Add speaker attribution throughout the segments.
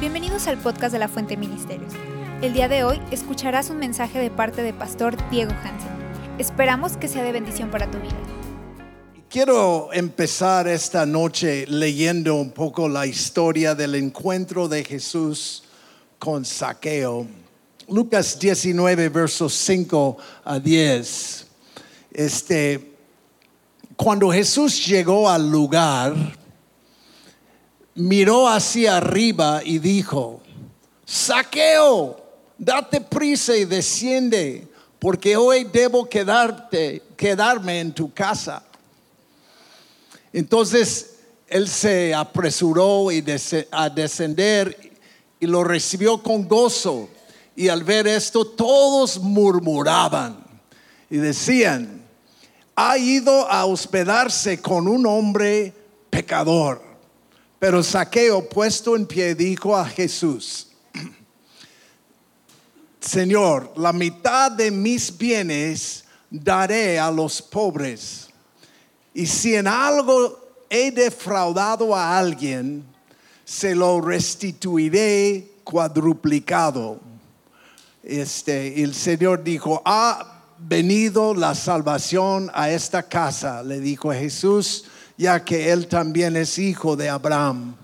Speaker 1: Bienvenidos al podcast de la Fuente Ministerios. El día de hoy escucharás un mensaje de parte de Pastor Diego Hansen. Esperamos que sea de bendición para tu vida.
Speaker 2: Quiero empezar esta noche leyendo un poco la historia del encuentro de Jesús con Saqueo. Lucas 19, versos 5 a 10. Este, cuando Jesús llegó al lugar, miró hacia arriba y dijo, Saqueo, date prisa y desciende, porque hoy debo quedarte, quedarme en tu casa. Entonces él se apresuró y a descender y lo recibió con gozo. Y al ver esto, todos murmuraban y decían, ha ido a hospedarse con un hombre pecador. Pero Saqueo, puesto en pie, dijo a Jesús, Señor, la mitad de mis bienes daré a los pobres. Y si en algo he defraudado a alguien, se lo restituiré cuadruplicado. Este, el Señor dijo, ha venido la salvación a esta casa, le dijo Jesús, ya que él también es hijo de Abraham.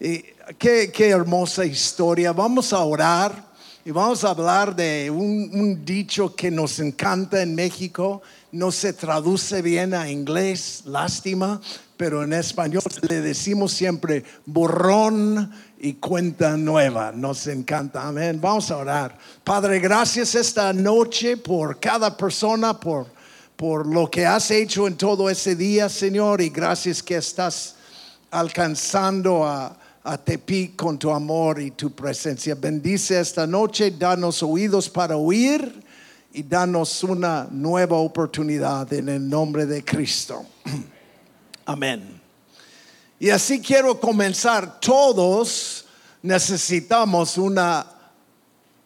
Speaker 2: Y qué, qué hermosa historia. Vamos a orar y vamos a hablar de un, dicho que nos encanta en México. No se traduce bien a inglés, lástima, pero en español le decimos siempre borrón y cuenta nueva. Nos encanta. Amén. Vamos a orar. Padre, gracias esta noche por cada persona, por, por lo que has hecho en todo ese día, Señor, y gracias que estás alcanzando a a con tu amor y tu presencia. Bendice esta noche, danos oídos para oír y danos una nueva oportunidad en el nombre de Cristo. Amén. Y así quiero comenzar. Todos necesitamos una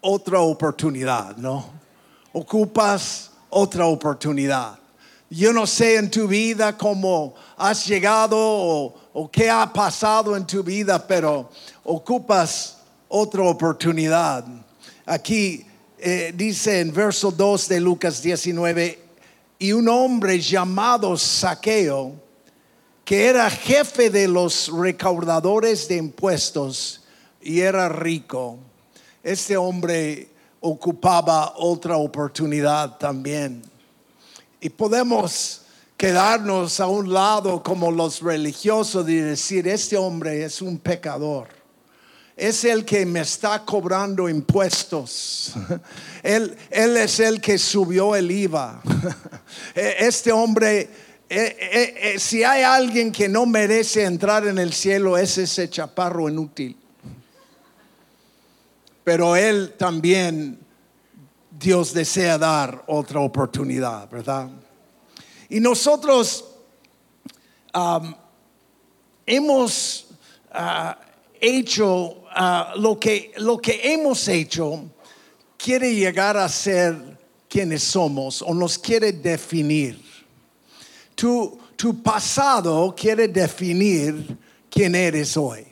Speaker 2: otra oportunidad, ¿no? Ocupas otra oportunidad. Yo no sé en tu vida cómo has llegado o, qué ha pasado en tu vida, pero ocupas otra oportunidad. Aquí eh, dice en verso 2 de Lucas 19, y un hombre llamado Saqueo, que era jefe de los recaudadores de impuestos y era rico, este hombre ocupaba otra oportunidad también. Y podemos quedarnos a un lado como los religiosos y decir, este hombre es un pecador. Es el que me está cobrando impuestos. Él, él es el que subió el IVA. Este hombre, eh, eh, si hay alguien que no merece entrar en el cielo, es ese chaparro inútil. Pero él también Dios desea dar otra oportunidad, ¿verdad? Y nosotros um, hemos uh, hecho uh, lo, que, lo que hemos hecho, quiere llegar a ser quienes somos o nos quiere definir. Tu, tu pasado quiere definir quién eres hoy.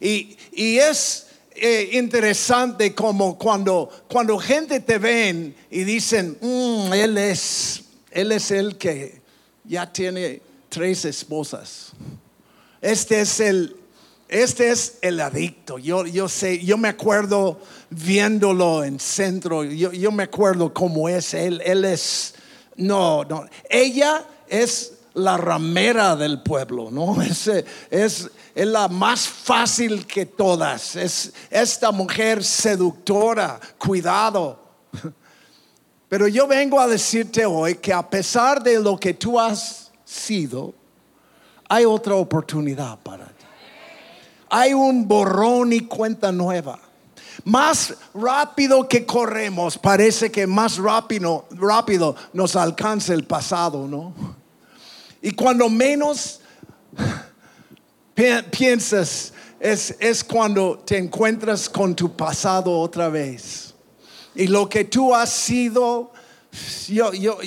Speaker 2: Y, y es eh, interesante como cuando, cuando gente te ven y dicen, mm, él, es, él es el que ya tiene tres esposas. Este es el, este es el adicto. Yo, yo sé, yo me acuerdo viéndolo en centro, yo, yo me acuerdo cómo es él. Él es, no, no, ella es la ramera del pueblo, ¿no? Es, es, es, la más fácil que todas. Es esta mujer seductora, cuidado. Pero yo vengo a decirte hoy que a pesar de lo que tú has sido, hay otra oportunidad para ti. Hay un borrón y cuenta nueva. Más rápido que corremos, parece que más rápido, rápido nos alcanza el pasado, ¿no? Y cuando menos piensas es, es cuando te encuentras con tu pasado otra vez. Y lo que tú has sido, yo, yo,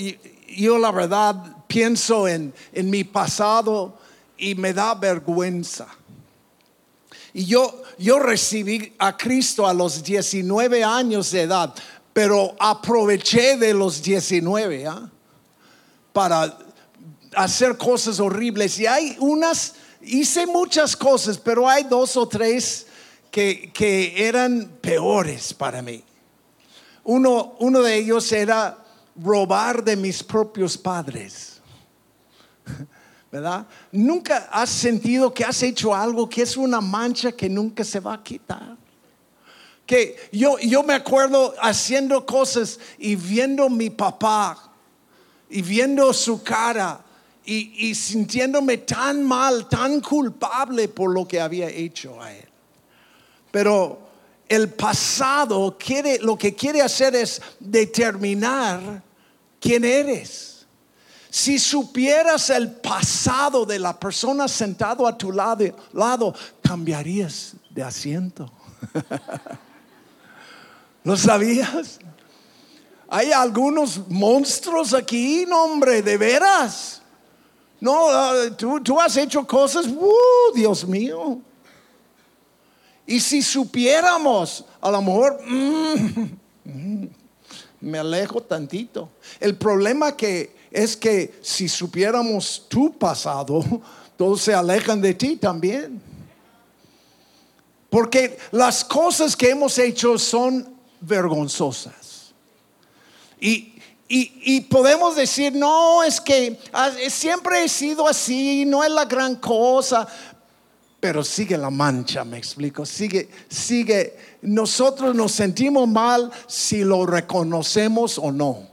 Speaker 2: yo la verdad pienso en, en mi pasado y me da vergüenza. Y yo, yo recibí a Cristo a los 19 años de edad, pero aproveché de los 19 ¿ah? para hacer cosas horribles. Y hay unas, hice muchas cosas, pero hay dos o tres que, que eran peores para mí. Uno, uno de ellos era robar de mis propios padres. ¿Verdad? Nunca has sentido que has hecho algo que es una mancha que nunca se va a quitar. Que yo, yo me acuerdo haciendo cosas y viendo mi papá y viendo su cara y, sintiéndome tan mal, tan culpable por lo que había hecho a él. Pero el pasado quiere, lo que quiere hacer es determinar quién eres. Si supieras el pasado de la persona sentado a tu lado, lado cambiarías de asiento. ¿Lo sabías? Hay algunos monstruos aquí, no hombre, de veras. No, uh, tú, tú, has hecho cosas, uh, Dios mío. Y si supiéramos, a lo mejor, mm, me alejo tantito. El problema que es que si supiéramos tu pasado, todos se alejan de ti también. Porque las cosas que hemos hecho son vergonzosas. Y, y, podemos decir, no, es que ah, siempre he sido así, no es la gran cosa, pero sigue la mancha, me explico, sigue, sigue, nosotros nos sentimos mal si lo reconocemos o no.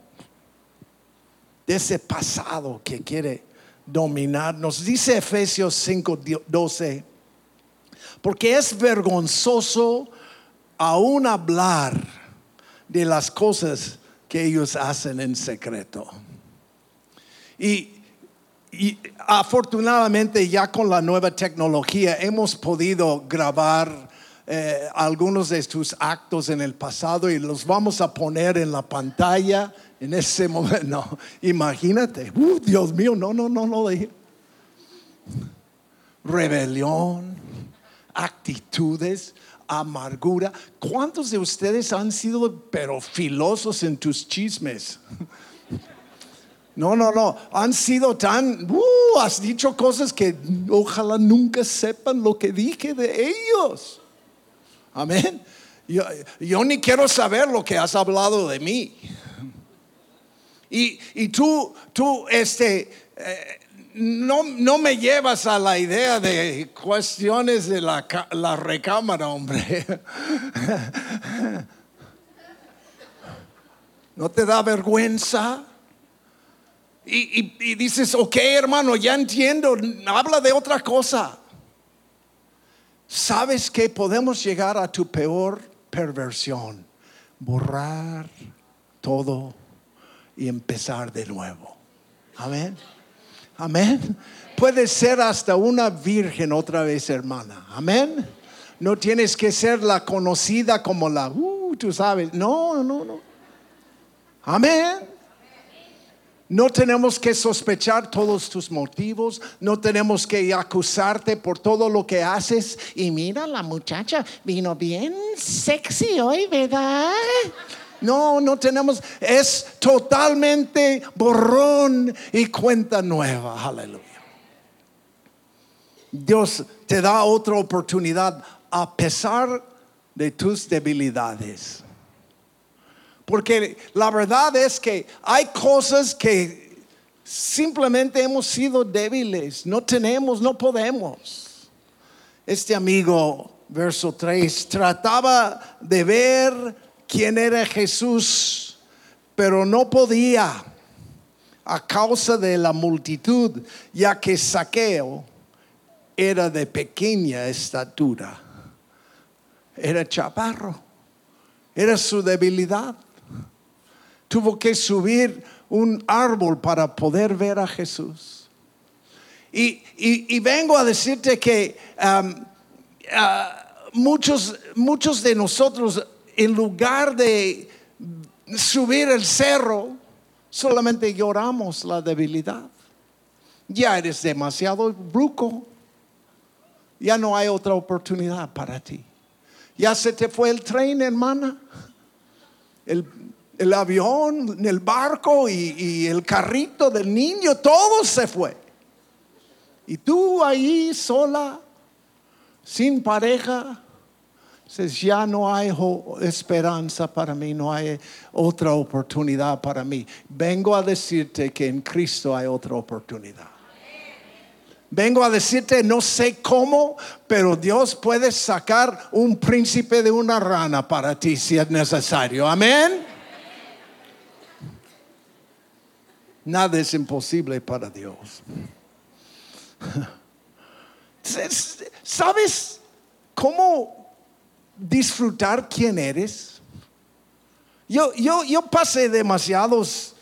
Speaker 2: De ese pasado que quiere dominar, nos dice Efesios 5, 12, porque es vergonzoso aún hablar de las cosas que ellos hacen en secreto. Y, afortunadamente ya con la nueva tecnología hemos podido grabar eh, algunos de tus actos en el pasado y los vamos a poner en la pantalla en ese momento. Imagínate, uh, Dios mío, no, no, no, no. Rebelión, actitudes, amargura. ¿Cuántos de ustedes han sido pero filosos en tus chismes? No, no, no. Han sido tan, uh, has dicho cosas que ojalá nunca sepan lo que dije de ellos. Amén. Yo, ni quiero saber lo que has hablado de mí. Y, y tú, tú, este, eh, no, no, me llevas a la idea de cuestiones de la, la recámara, hombre. ¿No te da vergüenza? Y, y, dices, ok hermano, ya entiendo, habla de otra cosa. Sabes que podemos llegar a tu peor perversión, borrar todo y empezar de nuevo. Amén. Amén. Puede ser hasta una virgen otra vez, hermana. Amén. No tienes que ser la conocida como la, uh, tú sabes. No, no, no. Amén. No tenemos que sospechar todos tus motivos, no tenemos que acusarte por todo lo que haces. Y mira, la muchacha vino bien sexy hoy, ¿verdad? No, no tenemos, es totalmente borrón y cuenta nueva. Aleluya. Dios te da otra oportunidad a pesar de tus debilidades. Porque la verdad es que hay cosas que simplemente hemos sido débiles, no tenemos, no podemos. Este amigo, verso 3, trataba de ver quién era Jesús, pero no podía a causa de la multitud, ya que Saqueo era de pequeña estatura, era chaparro, era su debilidad tuvo que subir un árbol para poder ver a Jesús. Y, vengo a decirte que um, uh, muchos, muchos de nosotros, en lugar de subir el cerro, solamente lloramos la debilidad. Ya eres demasiado bruco. ya no hay otra oportunidad para ti. Ya se te fue el tren, hermana. El, el avión, el barco y, y el carrito del niño, todo se fue. Y tú ahí sola, sin pareja, ya no hay esperanza para mí, no hay otra oportunidad para mí. Vengo a decirte que en Cristo hay otra oportunidad. Vengo a decirte, no sé cómo, pero Dios puede sacar un príncipe de una rana para ti si es necesario. Amén. Nada es imposible para Dios. ¿Sabes cómo disfrutar quién eres? Yo, yo, yo pasé demasiados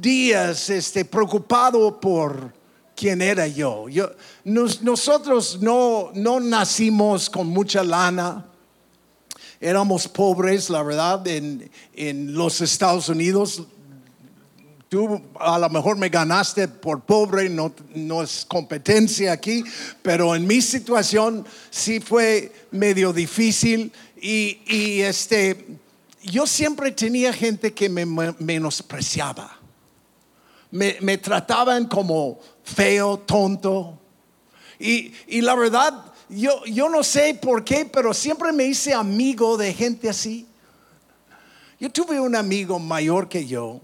Speaker 2: días este, preocupado por quién era yo. yo nos- nosotros no, no nacimos con mucha lana. Éramos pobres, la verdad, en, en los Estados Unidos. Tú a lo mejor me ganaste por pobre, no, no es competencia aquí, pero en mi situación sí fue medio difícil y, y, este, yo siempre tenía gente que me me- menospreciaba. Me, me trataban como feo, tonto. Y, y la verdad, yo, yo no sé por qué, pero siempre me hice amigo de gente así. Yo tuve un amigo mayor que yo.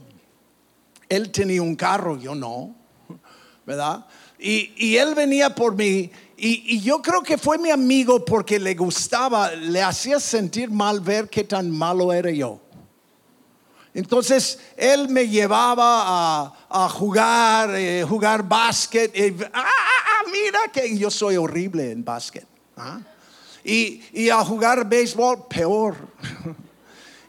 Speaker 2: Él tenía un carro, yo no, ¿verdad? Y, y él venía por mí y, y yo creo que fue mi amigo porque le gustaba, le hacía sentir mal ver qué tan malo era yo. Entonces él me llevaba a, a jugar, eh, jugar básquet. eh, ah, ah, ah, mira que yo soy horrible en básquet. ¿ah? Y, y a jugar béisbol, peor.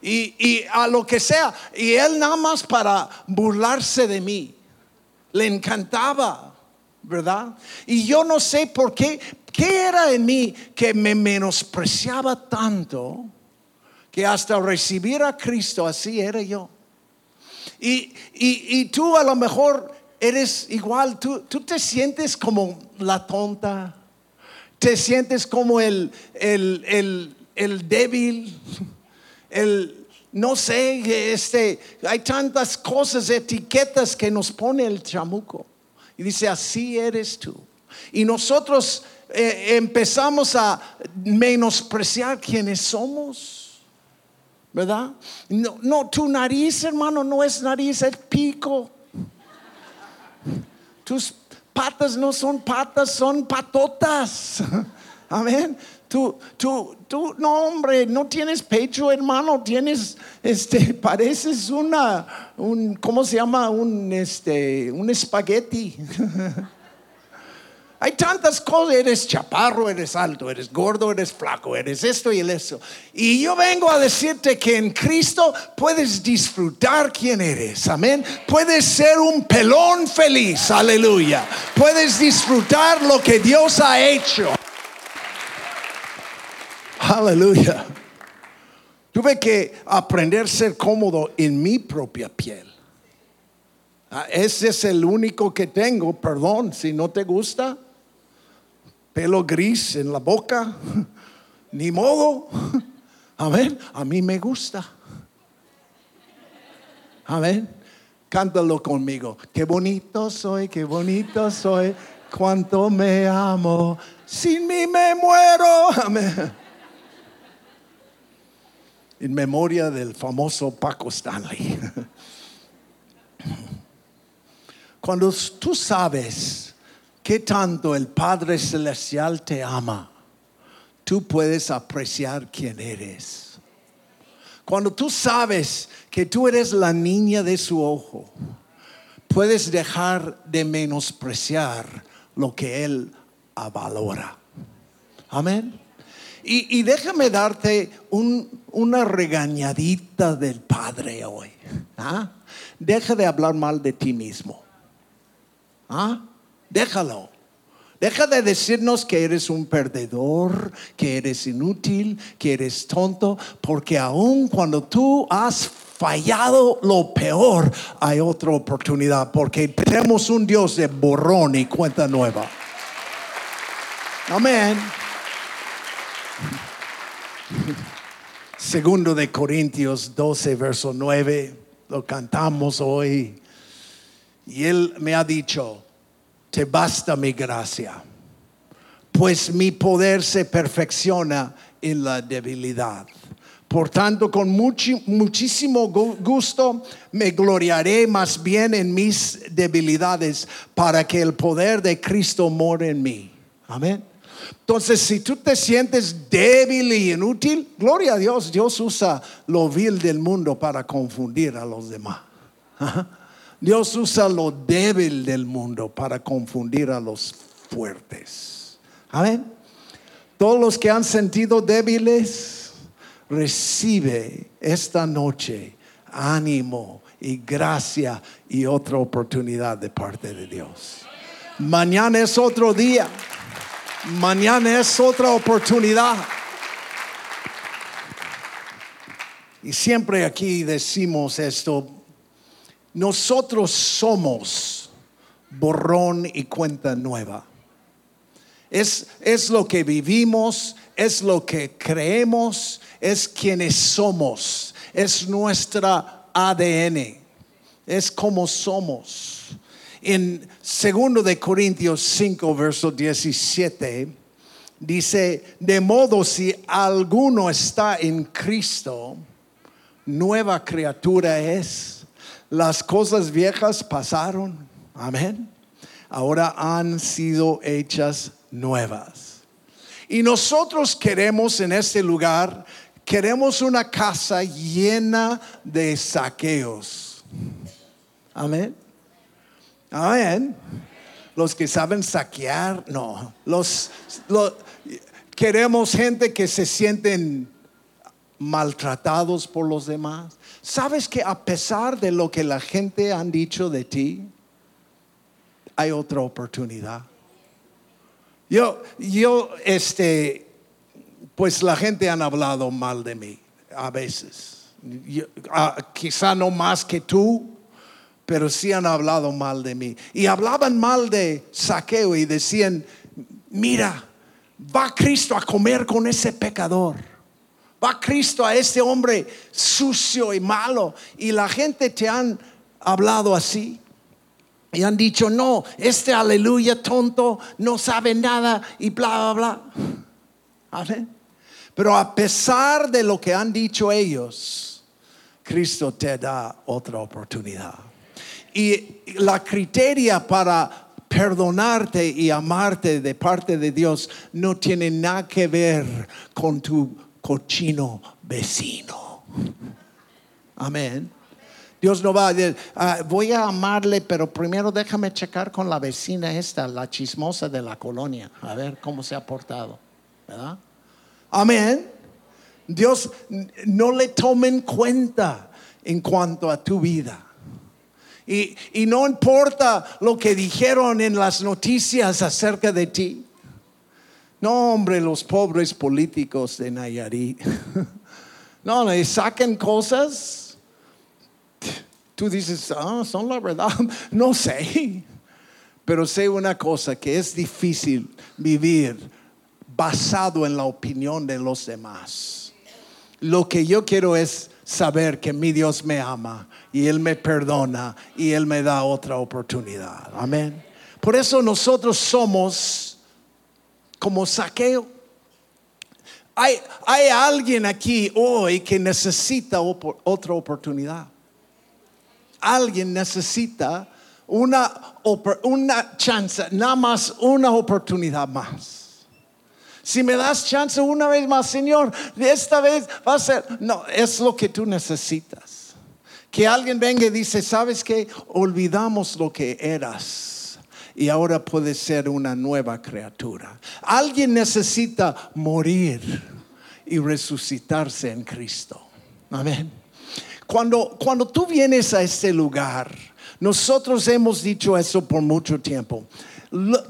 Speaker 2: y, y a lo que sea. Y él nada más para burlarse de mí. Le encantaba, ¿verdad? Y yo no sé por qué, qué era en mí que me menospreciaba tanto que hasta recibir a Cristo así era yo. Y, y, y tú a lo mejor eres igual, tú, tú te sientes como la tonta, te sientes como el, el, el, el débil, el, no sé, este, hay tantas cosas, etiquetas que nos pone el chamuco. Y dice, así eres tú. Y nosotros eh, empezamos a menospreciar quienes somos. ¿Verdad? No, no, tu nariz, hermano, no es nariz, es pico. Tus patas no son patas, son patotas. Amén. Tú, tú, tú, no, hombre, no tienes pecho, hermano, tienes, este, pareces una, un, ¿cómo se llama? Un, este, un espagueti. Hay tantas cosas, eres chaparro, eres alto, eres gordo, eres flaco, eres esto y el eso. Y yo vengo a decirte que en Cristo puedes disfrutar quién eres, amén. Puedes ser un pelón feliz, aleluya. Puedes disfrutar lo que Dios ha hecho. Aleluya. Tuve que aprender a ser cómodo en mi propia piel. Ah, Ese es el único que tengo, perdón, si no te gusta. Pelo gris en la boca, ni modo. Amén, a mí me gusta. Amén, cántalo conmigo. Qué bonito soy, qué bonito soy, cuánto me amo, sin mí me muero. Amén. En memoria del famoso Paco Stanley. Cuando tú sabes que tanto el Padre Celestial te ama, tú puedes apreciar quién eres. Cuando tú sabes que tú eres la niña de su ojo, puedes dejar de menospreciar lo que Él valora. Amén. Y déjame darte un- una regañadita del Padre hoy. ¿ah? Deja de hablar mal de ti mismo. ¿Ah? Déjalo. Deja de decirnos que eres un perdedor, que eres inútil, que eres tonto, porque aun cuando tú has fallado lo peor, hay otra oportunidad, porque tenemos un Dios de borrón y cuenta nueva. Amén. Segundo de Corintios 12, verso 9, lo cantamos hoy. Y él me ha dicho, te basta mi gracia, pues mi poder se perfecciona en la debilidad. Por tanto, con muchísimo gusto me gloriaré más bien en mis debilidades para que el poder de Cristo more en mí. Amén. Entonces, si tú te sientes débil y inútil, gloria a Dios, Dios usa lo vil del mundo para confundir a los demás. Dios usa lo débil del mundo para confundir a los fuertes. Amén. Todos los que han sentido débiles, recibe esta noche ánimo y gracia y otra oportunidad de parte de Dios. Mañana es otro día. Mañana es otra oportunidad. Y siempre aquí decimos esto, nosotros somos borrón y cuenta nueva. Es, es lo que vivimos, es lo que creemos, es quienes somos, es nuestra ADN, es como somos. En 2 de Corintios 5 verso 17 dice, de modo si alguno está en Cristo, nueva criatura es. Las cosas viejas pasaron, amén. Ahora han sido hechas nuevas. Y nosotros queremos en este lugar Queremos una casa llena de saqueos. Amén. Amén. Los que saben saquear, no. Los, queremos gente que se sienten maltratados por los demás. ¿Sabes que a pesar de lo que la gente han dicho de ti, hay otra oportunidad? Yo, yo, este, pues la gente han hablado mal de mí a veces. Ah, quizá no más que tú, pero sí han hablado mal de mí. Y hablaban mal de saqueo y decían, mira, va Cristo a comer con ese pecador. Va Cristo a ese hombre sucio y malo. Y la gente te han hablado así. Y han dicho, no, este aleluya tonto no sabe nada y bla, bla, bla. Pero a pesar de lo que han dicho ellos, Cristo te da otra oportunidad. Y la criteria para perdonarte y amarte de parte de Dios no tiene nada que ver con tu cochino vecino. Amén. Dios no va a decir, ah, voy a amarle, pero primero déjame checar con la vecina esta, la chismosa de la colonia, a ver cómo se ha portado. ¿Verdad? Amén. Dios no le tomen cuenta en cuanto a tu vida. Y, no importa lo que dijeron en las noticias acerca de ti. No, hombre, los pobres políticos de Nayarit. No, le saquen cosas. Tú dices, ah, son la verdad. No sé. Pero sé una cosa, que es difícil vivir basado en la opinión de los demás. Lo que yo quiero es saber que mi Dios me ama y Él me perdona y Él me da otra oportunidad. Amén. Por eso nosotros somos como saqueo. Hay, hay alguien aquí hoy que necesita otra oportunidad. Alguien necesita una, una chance, nada más una oportunidad más. Si me das chance una vez más, Señor, esta vez va a ser. No, es lo que tú necesitas. Que alguien venga y dice, ¿sabes qué? Olvidamos lo que eras y ahora puedes ser una nueva criatura. Alguien necesita morir y resucitarse en Cristo. Amén. Cuando, cuando tú vienes a este lugar, nosotros hemos dicho eso por mucho tiempo.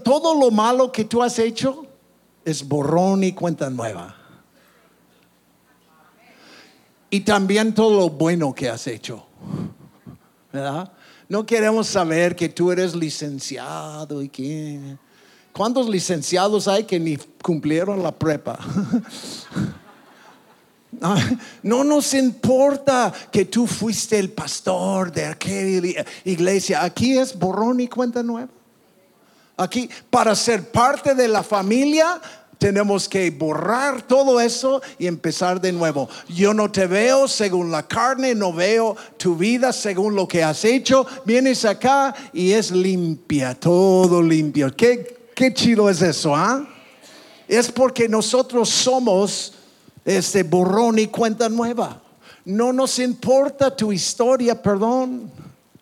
Speaker 2: todo lo malo que tú has hecho, es borrón y cuenta nueva. Y también todo lo bueno que has hecho. No queremos saber que tú eres licenciado y que ¿Cuántos licenciados hay que ni cumplieron la prepa? Ah, no nos importa que tú fuiste el pastor de aquella iglesia. Aquí es borrón y cuenta nueva. Aquí, para ser parte de la familia, tenemos que borrar todo eso y empezar de nuevo. Yo no te veo según la carne, no veo tu vida según lo que has hecho. Vienes acá y es limpia, todo limpio. ¿Qué, qué chido es eso? ah? Es porque nosotros somos este borrón y cuenta nueva. No nos importa tu historia, perdón.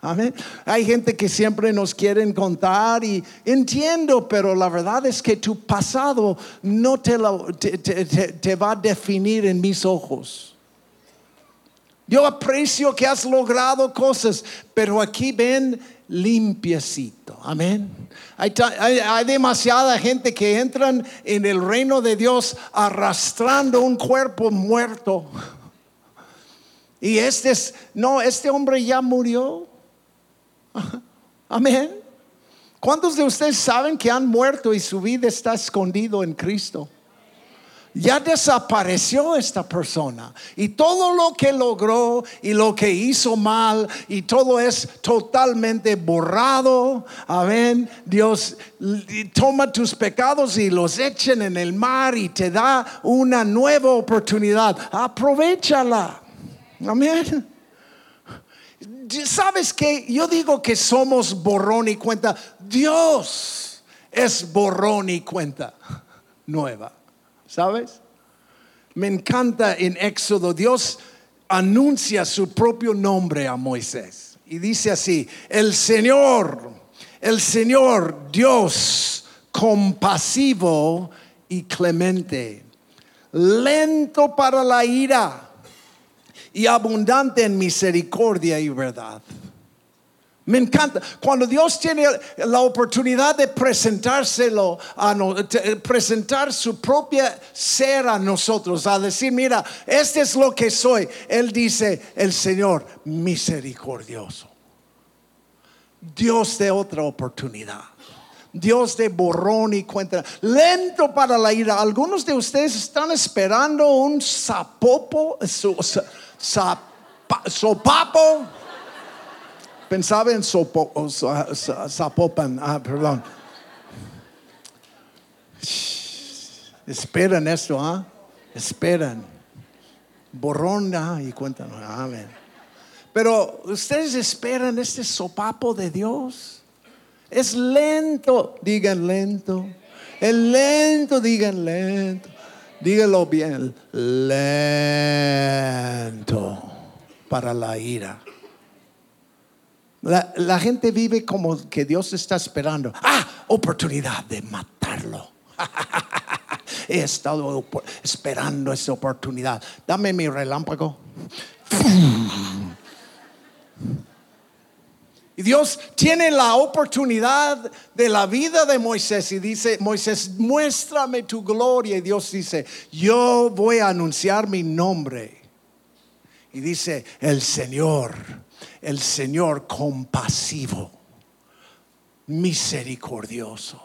Speaker 2: Amén. Hay gente que siempre nos quieren contar y entiendo, pero la verdad es que tu pasado no te, te, te, te va a definir en mis ojos. Yo aprecio que has logrado cosas, pero aquí ven limpiecito. Amén. Hay, hay, hay, demasiada gente que entran en el reino de Dios arrastrando un cuerpo muerto. Y este es, no, este hombre ya murió. Amén. ¿Cuántos de ustedes saben que han muerto y su vida está escondido en Cristo? Ya desapareció esta persona y todo lo que logró y lo que hizo mal y todo es totalmente borrado. Amén. Dios toma tus pecados y los echen en el mar y te da una nueva oportunidad. Aprovechala. Amén. ¿Sabes que Yo digo que somos borrón y cuenta. Dios es borrón y cuenta nueva. ¿Sabes? Me encanta en Éxodo, Dios anuncia su propio nombre a Moisés. Y dice así, el Señor, el Señor Dios compasivo y clemente, lento para la ira y abundante en misericordia y verdad. Me encanta cuando Dios tiene la oportunidad de presentárselo a presentar su propia ser a nosotros, a decir, mira, este es lo que soy. Él dice, el Señor misericordioso. Dios de otra oportunidad. Dios de borrón y cuenta. Lento para la ira. Algunos de ustedes están esperando un zapopo, sopapo Pensaba en sopo, Zapopan, ah, perdón. Esperan esto, ¿ah? Esperan. Borrón ah, y cuentan. Amén. Pero ustedes esperan este sopapo de Dios. Es lento, digan lento. Es lento, digan lento. Díganlo bien, lento para la ira. La, gente vive como que Dios está esperando. Ah, oportunidad de matarlo. He estado esperando esa oportunidad. Dame mi relámpago. Y Dios tiene la oportunidad de la vida de Moisés y dice, Moisés, muéstrame tu gloria. Y Dios dice, yo voy a anunciar mi nombre. Y dice, el Señor el Señor compasivo, misericordioso,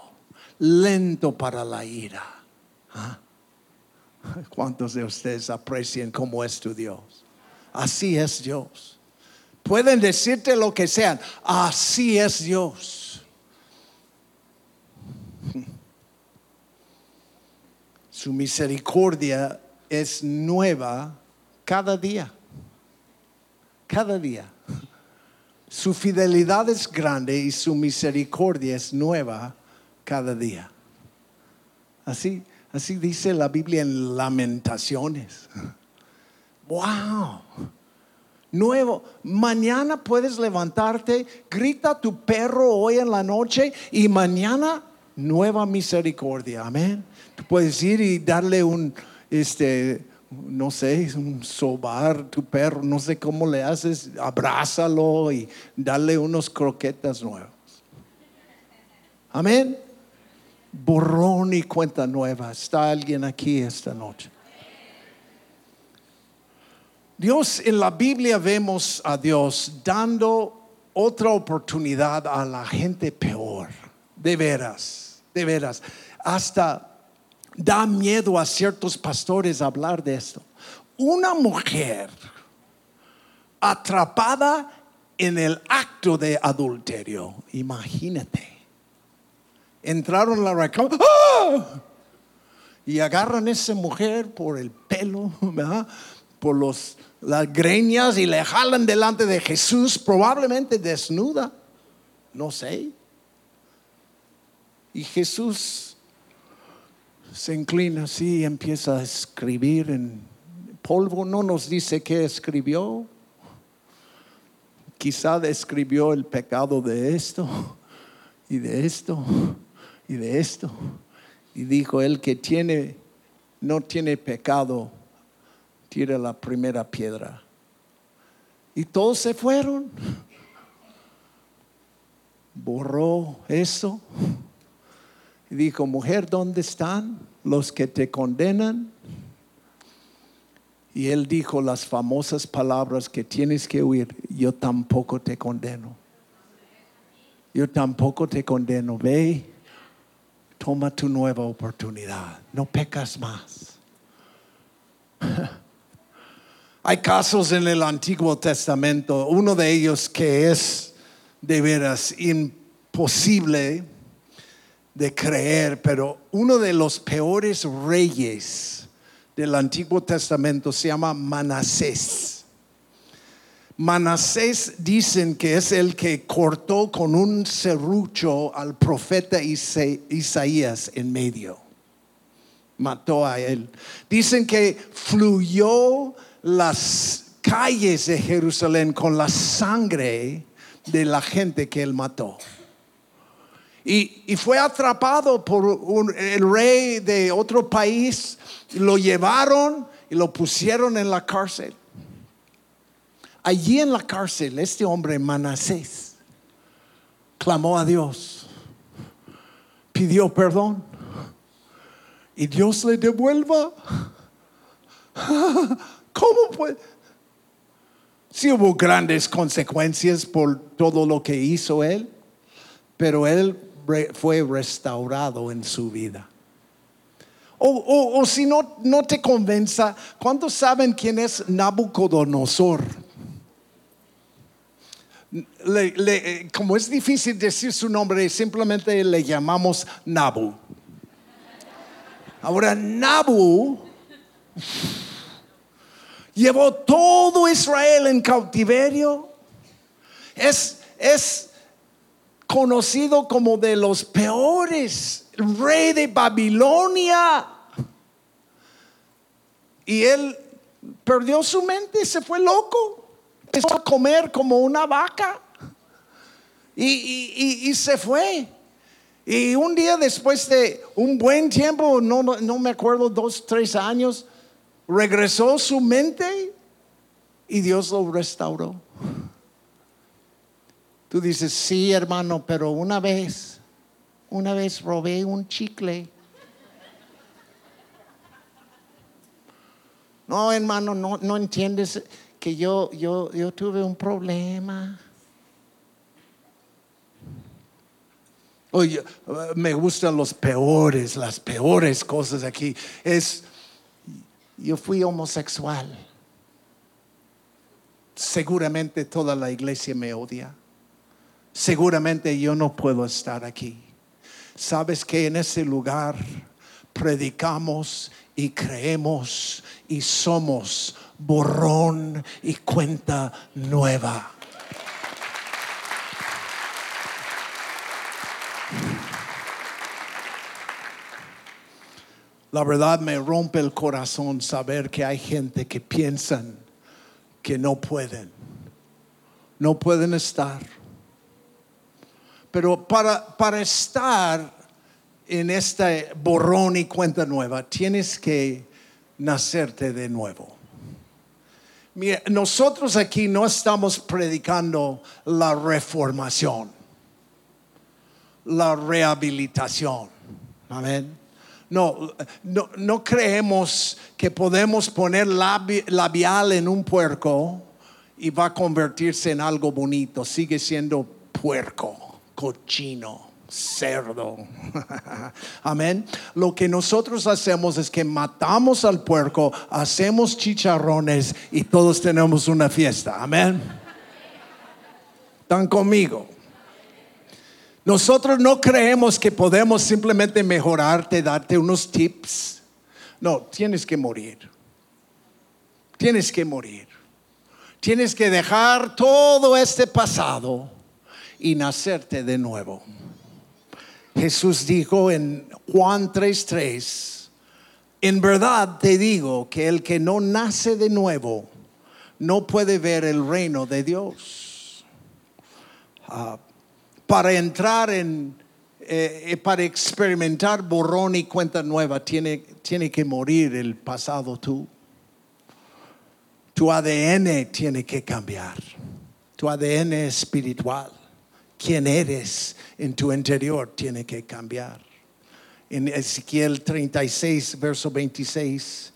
Speaker 2: lento para la ira. ¿Ah? ¿Cuántos de ustedes aprecian cómo es tu Dios? Así es Dios. Pueden decirte lo que sean, así es Dios. Su misericordia es nueva cada día. Cada día. Su fidelidad es grande y su misericordia es nueva cada día. Así, así dice la Biblia en Lamentaciones. Wow. Nuevo. Mañana puedes levantarte, grita tu perro hoy en la noche y mañana nueva misericordia. Amén. Tú puedes ir y darle un este no sé, un sobar tu perro, no sé cómo le haces, abrázalo y dale unos croquetas nuevos. Amén. Borrón y cuenta nueva. Está alguien aquí esta noche. Dios en la Biblia vemos a Dios dando otra oportunidad a la gente peor, de veras. de veras. Hasta da miedo a ciertos pastores hablar de esto. Una mujer atrapada en el acto de adulterio, imagínate. Entraron a la recámara ¡ah! y agarran a esa mujer por el pelo, ¿verdad? Por los, las greñas y le jalan delante de Jesús, probablemente desnuda, no sé. Y Jesús se inclina así y empieza a escribir en polvo, no nos dice qué escribió. Quizá escribió el pecado de esto y de esto y de esto. Y dijo, el que tiene, no tiene pecado, tira la primera piedra. Y todos se fueron. Borró eso. Y dijo, mujer, ¿dónde están los que te condenan? Y él dijo las famosas palabras que tienes que oír, yo tampoco te condeno. Yo tampoco te condeno. Ve, toma tu nueva oportunidad. No pecas más. Hay casos en el Antiguo Testamento, uno de ellos que es de veras imposible de creer, pero uno de los peores reyes del Antiguo Testamento se llama Manasés. Manasés dicen que es el que cortó con un serrucho al profeta Isaías en medio. Mató a él. Dicen que fluyó las calles de Jerusalén con la sangre de la gente que él mató. Y, fue atrapado por el rey de otro país, lo llevaron y lo pusieron en la cárcel. Allí en la cárcel, este hombre Manasés clamó a Dios, pidió perdón y Dios le devuelva ¿Cómo puede? Sí hubo grandes consecuencias por todo lo que hizo él, pero él fue restaurado en su vida. O, si no, no te convenza, ¿cuántos saben quién es Nabucodonosor? como es difícil decir su nombre, simplemente le llamamos Nabu. Ahora, Nabu llevó todo Israel en cautiverio. Es, es conocido como de los peores, rey de Babilonia. Y él perdió su mente, se fue loco, empezó a comer como una vaca y, y, se fue. Y un día después de un buen tiempo, no, no me acuerdo, dos, tres años, regresó su mente y Dios lo restauró. Tú dices, sí, hermano, pero una vez, una vez robé un chicle. No, hermano, no, no entiendes que yo, yo, yo tuve un problema. Oye, me gustan los peores, las peores cosas aquí. Es yo fui homosexual. Seguramente toda la iglesia me odia. Seguramente yo no puedo estar aquí. Sabes que en ese lugar predicamos y creemos y somos borrón y cuenta nueva. La verdad me rompe el corazón saber que hay gente que piensan que no pueden. No pueden estar. Pero para, para estar en este borrón y cuenta nueva, tienes que nacerte de nuevo. Mira, nosotros aquí no estamos predicando la reformación, la rehabilitación. Amén. No, no, creemos que podemos poner labial en un puerco y va a convertirse en algo bonito. Sigue siendo puerco, cochino, cerdo. Amén. Lo que nosotros hacemos es que matamos al puerco, hacemos chicharrones y todos tenemos una fiesta. Amén. ¿Están conmigo? Nosotros no creemos que podemos simplemente mejorarte, darte unos tips. No, tienes que morir. Tienes que morir. Tienes que dejar todo este pasado y nacerte de nuevo. Jesús dijo en Juan 3:3, en verdad te digo que el que no nace de nuevo no puede ver el reino de Dios. Ah, para entrar en, eh, eh, para experimentar borrón y cuenta nueva, tiene, tiene que morir el pasado tú. Tu ADN tiene que cambiar, tu ADN espiritual. Quién eres en tu interior tiene que cambiar. En Ezequiel 36, verso 26,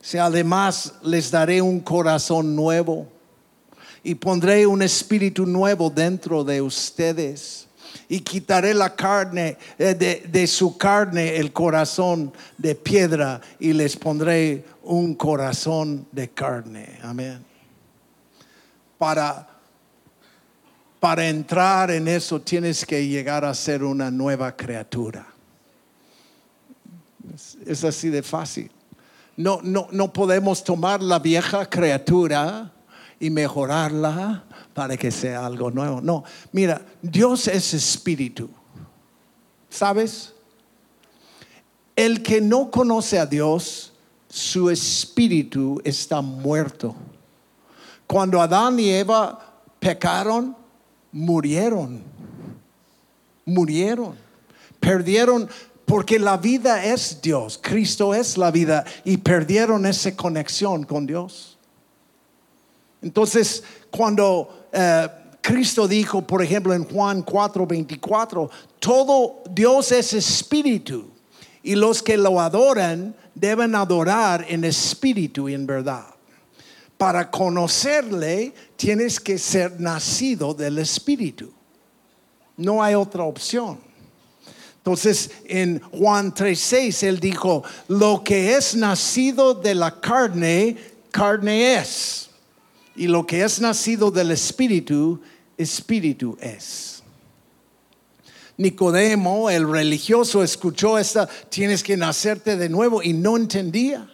Speaker 2: si además les daré un corazón nuevo y pondré un espíritu nuevo dentro de ustedes y quitaré la carne eh, de, su carne el corazón de piedra y les pondré un corazón de carne. Amén. Para para entrar en eso tienes que llegar a ser una nueva criatura. Es, es así de fácil. No, no, no podemos tomar la vieja criatura y mejorarla para que sea algo nuevo. No, mira, Dios es espíritu. ¿Sabes? El que no conoce a Dios, su espíritu está muerto. Cuando Adán y Eva pecaron, murieron. Murieron. Perdieron porque la vida es Dios. Cristo es la vida y perdieron esa conexión con Dios. Entonces, cuando eh, Cristo dijo, por ejemplo, en Juan 4, 24, todo Dios es espíritu y los que lo adoran deben adorar en espíritu y en verdad para conocerle tienes que ser nacido del Espíritu. No hay otra opción. Entonces en Juan 3:6 él dijo, lo que es nacido de la carne, carne es. Y lo que es nacido del Espíritu, Espíritu es. Nicodemo, el religioso, escuchó esta, tienes que nacerte de nuevo y no entendía.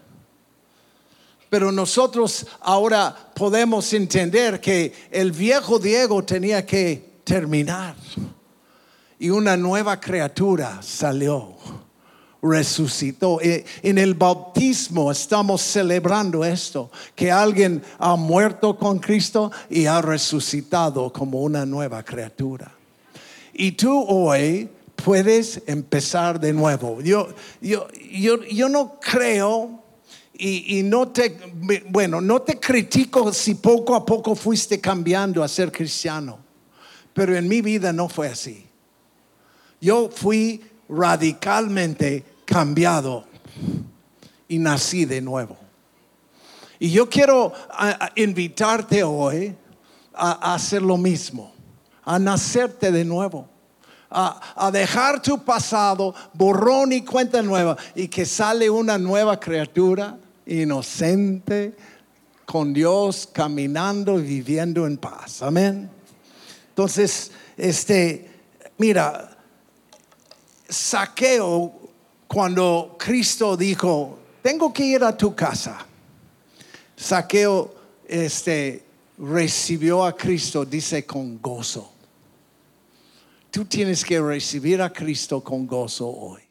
Speaker 2: Pero nosotros ahora podemos entender que el viejo Diego tenía que terminar y una nueva criatura salió, resucitó. E, en el bautismo estamos celebrando esto, que alguien ha muerto con Cristo y ha resucitado como una nueva criatura. Y tú hoy puedes empezar de nuevo. Yo, yo, yo, yo no creo y, no te, bueno, no te critico si poco a poco fuiste cambiando a ser cristiano, pero en mi vida no fue así. Yo fui radicalmente cambiado y nací de nuevo. Y yo quiero invitarte hoy a, hacer lo mismo, a nacerte de nuevo. A, a, dejar tu pasado, borrón y cuenta nueva, y que sale una nueva criatura inocente, con Dios, caminando y viviendo en paz. Amén. Entonces, este, mira, saqueo cuando Cristo dijo, tengo que ir a tu casa. Saqueo, este, recibió a Cristo, dice, con gozo. Tú tienes que recibir a Cristo con gozo hoy.